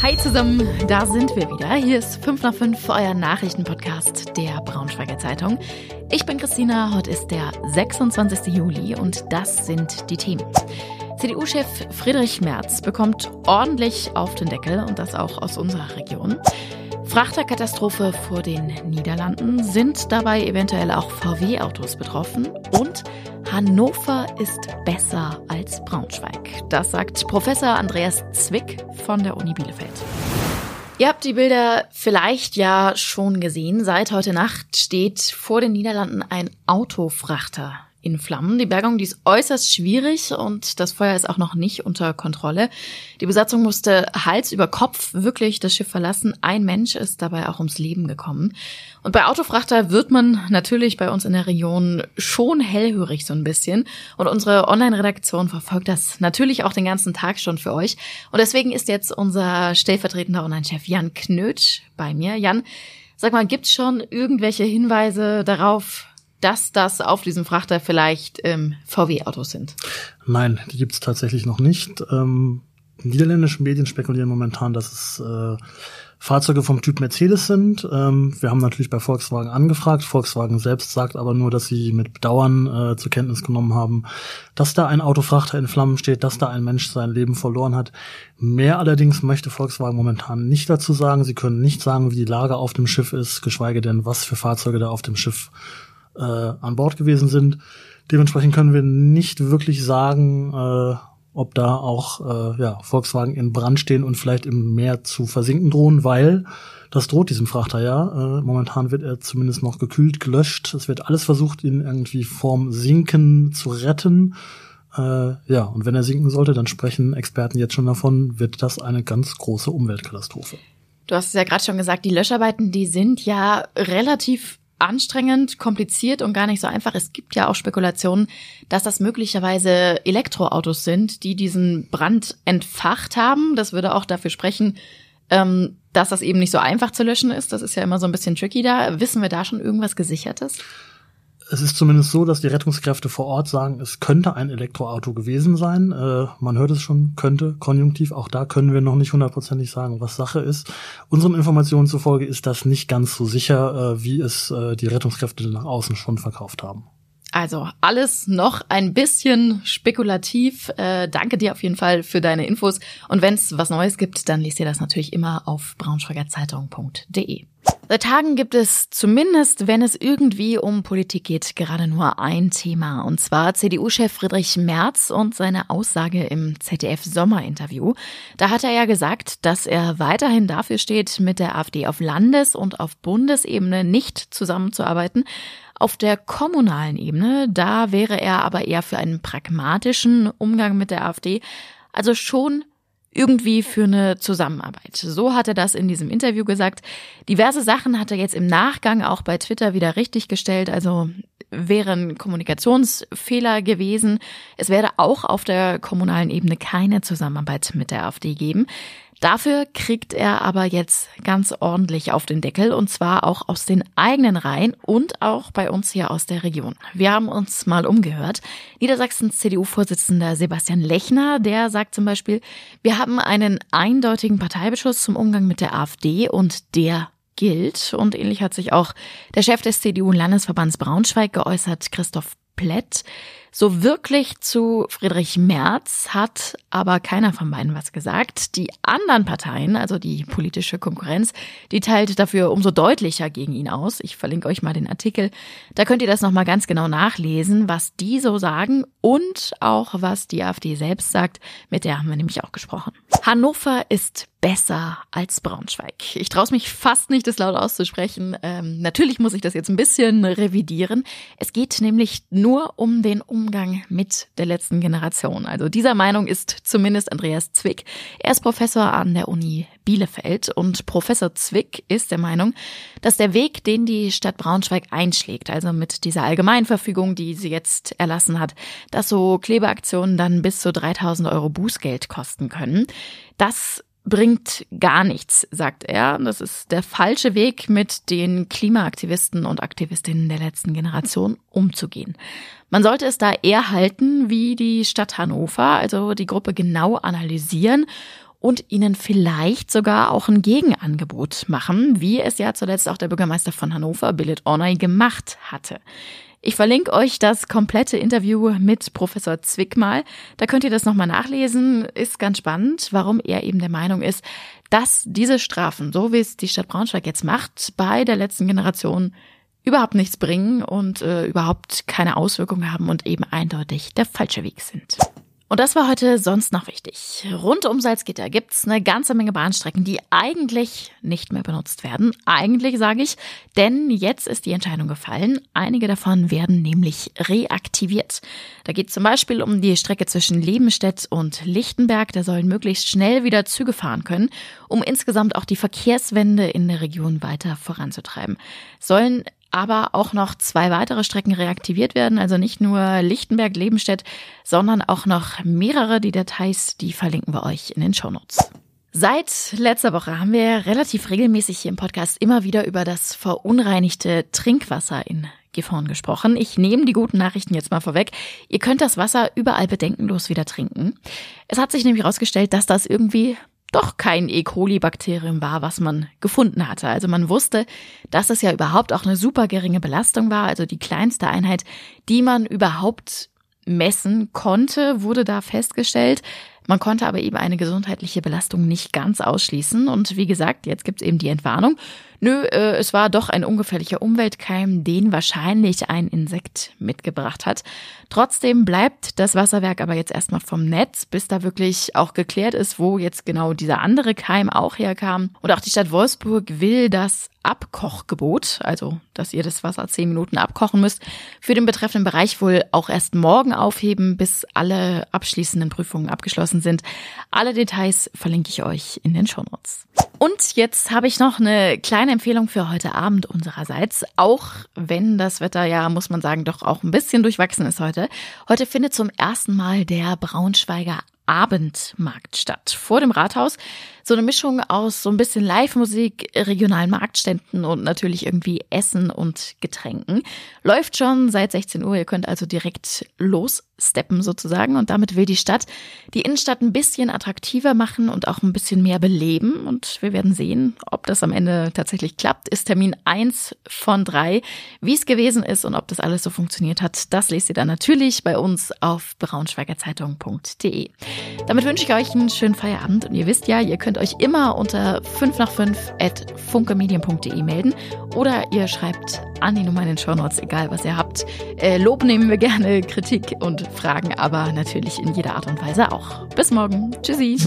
Hi zusammen, da sind wir wieder. Hier ist 5 nach 5, euer Nachrichtenpodcast der Braunschweiger Zeitung. Ich bin Christina, heute ist der 26. Juli und das sind die Themen. CDU-Chef Friedrich Merz bekommt ordentlich auf den Deckel und das auch aus unserer Region. Frachterkatastrophe vor den Niederlanden. Sind dabei eventuell auch VW-Autos betroffen? Und Hannover ist besser als Braunschweig. Das sagt Professor Andreas Zwick von der Uni Bielefeld. Ihr habt die Bilder vielleicht ja schon gesehen. Seit heute Nacht steht vor den Niederlanden ein Autofrachter in Flammen. Die Bergung, die ist äußerst schwierig und das Feuer ist auch noch nicht unter Kontrolle. Die Besatzung musste Hals über Kopf wirklich das Schiff verlassen. Ein Mensch ist dabei auch ums Leben gekommen. Und bei Autofrachter wird man natürlich bei uns in der Region schon hellhörig so ein bisschen. Und unsere Online-Redaktion verfolgt das natürlich auch den ganzen Tag schon für euch. Und deswegen ist jetzt unser stellvertretender Online-Chef Jan Knötsch bei mir. Jan, sag mal, gibt's schon irgendwelche Hinweise darauf, dass das auf diesem Frachter vielleicht ähm, VW-Autos sind? Nein, die gibt es tatsächlich noch nicht. Ähm, niederländische Medien spekulieren momentan, dass es äh, Fahrzeuge vom Typ Mercedes sind. Ähm, wir haben natürlich bei Volkswagen angefragt. Volkswagen selbst sagt aber nur, dass sie mit Bedauern äh, zur Kenntnis genommen haben, dass da ein Autofrachter in Flammen steht, dass da ein Mensch sein Leben verloren hat. Mehr allerdings möchte Volkswagen momentan nicht dazu sagen. Sie können nicht sagen, wie die Lage auf dem Schiff ist, geschweige denn, was für Fahrzeuge da auf dem Schiff äh, an Bord gewesen sind. Dementsprechend können wir nicht wirklich sagen, äh, ob da auch äh, ja, Volkswagen in Brand stehen und vielleicht im Meer zu versinken drohen, weil das droht diesem Frachter ja. Äh, momentan wird er zumindest noch gekühlt, gelöscht. Es wird alles versucht, ihn irgendwie vorm Sinken zu retten. Äh, ja, und wenn er sinken sollte, dann sprechen Experten jetzt schon davon, wird das eine ganz große Umweltkatastrophe. Du hast es ja gerade schon gesagt, die Löscharbeiten, die sind ja relativ anstrengend, kompliziert und gar nicht so einfach. Es gibt ja auch Spekulationen, dass das möglicherweise Elektroautos sind, die diesen Brand entfacht haben. Das würde auch dafür sprechen, ähm, dass das eben nicht so einfach zu löschen ist. Das ist ja immer so ein bisschen tricky da. Wissen wir da schon irgendwas Gesichertes? Es ist zumindest so, dass die Rettungskräfte vor Ort sagen, es könnte ein Elektroauto gewesen sein. Äh, man hört es schon, könnte, konjunktiv. Auch da können wir noch nicht hundertprozentig sagen, was Sache ist. Unseren Informationen zufolge ist das nicht ganz so sicher, äh, wie es äh, die Rettungskräfte nach außen schon verkauft haben. Also alles noch ein bisschen spekulativ. Äh, danke dir auf jeden Fall für deine Infos. Und wenn es was Neues gibt, dann lest ihr das natürlich immer auf braunschweigerzeitung.de. Seit Tagen gibt es zumindest, wenn es irgendwie um Politik geht, gerade nur ein Thema. Und zwar CDU-Chef Friedrich Merz und seine Aussage im ZDF-Sommerinterview. Da hat er ja gesagt, dass er weiterhin dafür steht, mit der AfD auf Landes- und auf Bundesebene nicht zusammenzuarbeiten. Auf der kommunalen Ebene, da wäre er aber eher für einen pragmatischen Umgang mit der AfD, also schon irgendwie für eine Zusammenarbeit. So hat er das in diesem Interview gesagt. Diverse Sachen hat er jetzt im Nachgang auch bei Twitter wieder richtig gestellt, also wären Kommunikationsfehler gewesen. Es werde auch auf der kommunalen Ebene keine Zusammenarbeit mit der AfD geben. Dafür kriegt er aber jetzt ganz ordentlich auf den Deckel und zwar auch aus den eigenen Reihen und auch bei uns hier aus der Region. Wir haben uns mal umgehört. Niedersachsens CDU-Vorsitzender Sebastian Lechner, der sagt zum Beispiel, wir haben einen eindeutigen Parteibeschluss zum Umgang mit der AfD und der gilt. Und ähnlich hat sich auch der Chef des CDU-Landesverbands Braunschweig geäußert, Christoph Plett. So wirklich zu Friedrich Merz hat aber keiner von beiden was gesagt. Die anderen Parteien, also die politische Konkurrenz, die teilt dafür umso deutlicher gegen ihn aus. Ich verlinke euch mal den Artikel. Da könnt ihr das nochmal ganz genau nachlesen, was die so sagen und auch was die AfD selbst sagt. Mit der haben wir nämlich auch gesprochen. Hannover ist besser als Braunschweig. Ich traue mich fast nicht, das laut auszusprechen. Ähm, natürlich muss ich das jetzt ein bisschen revidieren. Es geht nämlich nur um den Umgang mit der letzten Generation. Also dieser Meinung ist zumindest Andreas Zwick. Er ist Professor an der Uni Bielefeld und Professor Zwick ist der Meinung, dass der Weg, den die Stadt Braunschweig einschlägt, also mit dieser Allgemeinverfügung, die sie jetzt erlassen hat, dass so Klebeaktionen dann bis zu 3000 Euro Bußgeld kosten können, das bringt gar nichts, sagt er. Das ist der falsche Weg, mit den Klimaaktivisten und Aktivistinnen der letzten Generation umzugehen. Man sollte es da eher halten wie die Stadt Hannover, also die Gruppe genau analysieren und ihnen vielleicht sogar auch ein Gegenangebot machen, wie es ja zuletzt auch der Bürgermeister von Hannover, Billet Ornay, gemacht hatte. Ich verlinke euch das komplette Interview mit Professor Zwick mal. Da könnt ihr das nochmal nachlesen. Ist ganz spannend, warum er eben der Meinung ist, dass diese Strafen, so wie es die Stadt Braunschweig jetzt macht, bei der letzten Generation überhaupt nichts bringen und äh, überhaupt keine Auswirkungen haben und eben eindeutig der falsche Weg sind. Und das war heute sonst noch wichtig. Rund um Salzgitter gibt's eine ganze Menge Bahnstrecken, die eigentlich nicht mehr benutzt werden. Eigentlich sage ich, denn jetzt ist die Entscheidung gefallen. Einige davon werden nämlich reaktiviert. Da geht zum Beispiel um die Strecke zwischen Lebenstedt und Lichtenberg. Da sollen möglichst schnell wieder Züge fahren können, um insgesamt auch die Verkehrswende in der Region weiter voranzutreiben. Sollen aber auch noch zwei weitere Strecken reaktiviert werden, also nicht nur Lichtenberg-Lebenstedt, sondern auch noch mehrere. Die Details, die verlinken wir euch in den Shownotes. Seit letzter Woche haben wir relativ regelmäßig hier im Podcast immer wieder über das verunreinigte Trinkwasser in Gifhorn gesprochen. Ich nehme die guten Nachrichten jetzt mal vorweg. Ihr könnt das Wasser überall bedenkenlos wieder trinken. Es hat sich nämlich herausgestellt, dass das irgendwie doch kein E. coli-Bakterium war, was man gefunden hatte. Also man wusste, dass es ja überhaupt auch eine super geringe Belastung war, also die kleinste Einheit, die man überhaupt messen konnte, wurde da festgestellt. Man konnte aber eben eine gesundheitliche Belastung nicht ganz ausschließen. Und wie gesagt, jetzt gibt es eben die Entwarnung. Nö, äh, es war doch ein ungefährlicher Umweltkeim, den wahrscheinlich ein Insekt mitgebracht hat. Trotzdem bleibt das Wasserwerk aber jetzt erstmal vom Netz, bis da wirklich auch geklärt ist, wo jetzt genau dieser andere Keim auch herkam. Und auch die Stadt Wolfsburg will das Abkochgebot, also dass ihr das Wasser zehn Minuten abkochen müsst, für den betreffenden Bereich wohl auch erst morgen aufheben, bis alle abschließenden Prüfungen abgeschlossen sind. Alle Details verlinke ich euch in den Shownotes. Und jetzt habe ich noch eine kleine Empfehlung für heute Abend unsererseits, auch wenn das Wetter ja, muss man sagen, doch auch ein bisschen durchwachsen ist heute. Heute findet zum ersten Mal der Braunschweiger Abendmarkt statt. Vor dem Rathaus so eine Mischung aus so ein bisschen Live-Musik, regionalen Marktständen und natürlich irgendwie Essen und Getränken. Läuft schon seit 16 Uhr. Ihr könnt also direkt lossteppen sozusagen. Und damit will die Stadt die Innenstadt ein bisschen attraktiver machen und auch ein bisschen mehr beleben. Und wir werden sehen, ob das am Ende tatsächlich klappt. Ist Termin eins von drei. Wie es gewesen ist und ob das alles so funktioniert hat, das lest ihr dann natürlich bei uns auf braunschweigerzeitung.de. Damit wünsche ich euch einen schönen Feierabend und ihr wisst ja, ihr könnt euch immer unter 5 nach 5 at funkemedien.de melden oder ihr schreibt an die Nummer in den Shownotes, egal was ihr habt. Äh, Lob nehmen wir gerne, Kritik und Fragen, aber natürlich in jeder Art und Weise auch. Bis morgen. Tschüssi.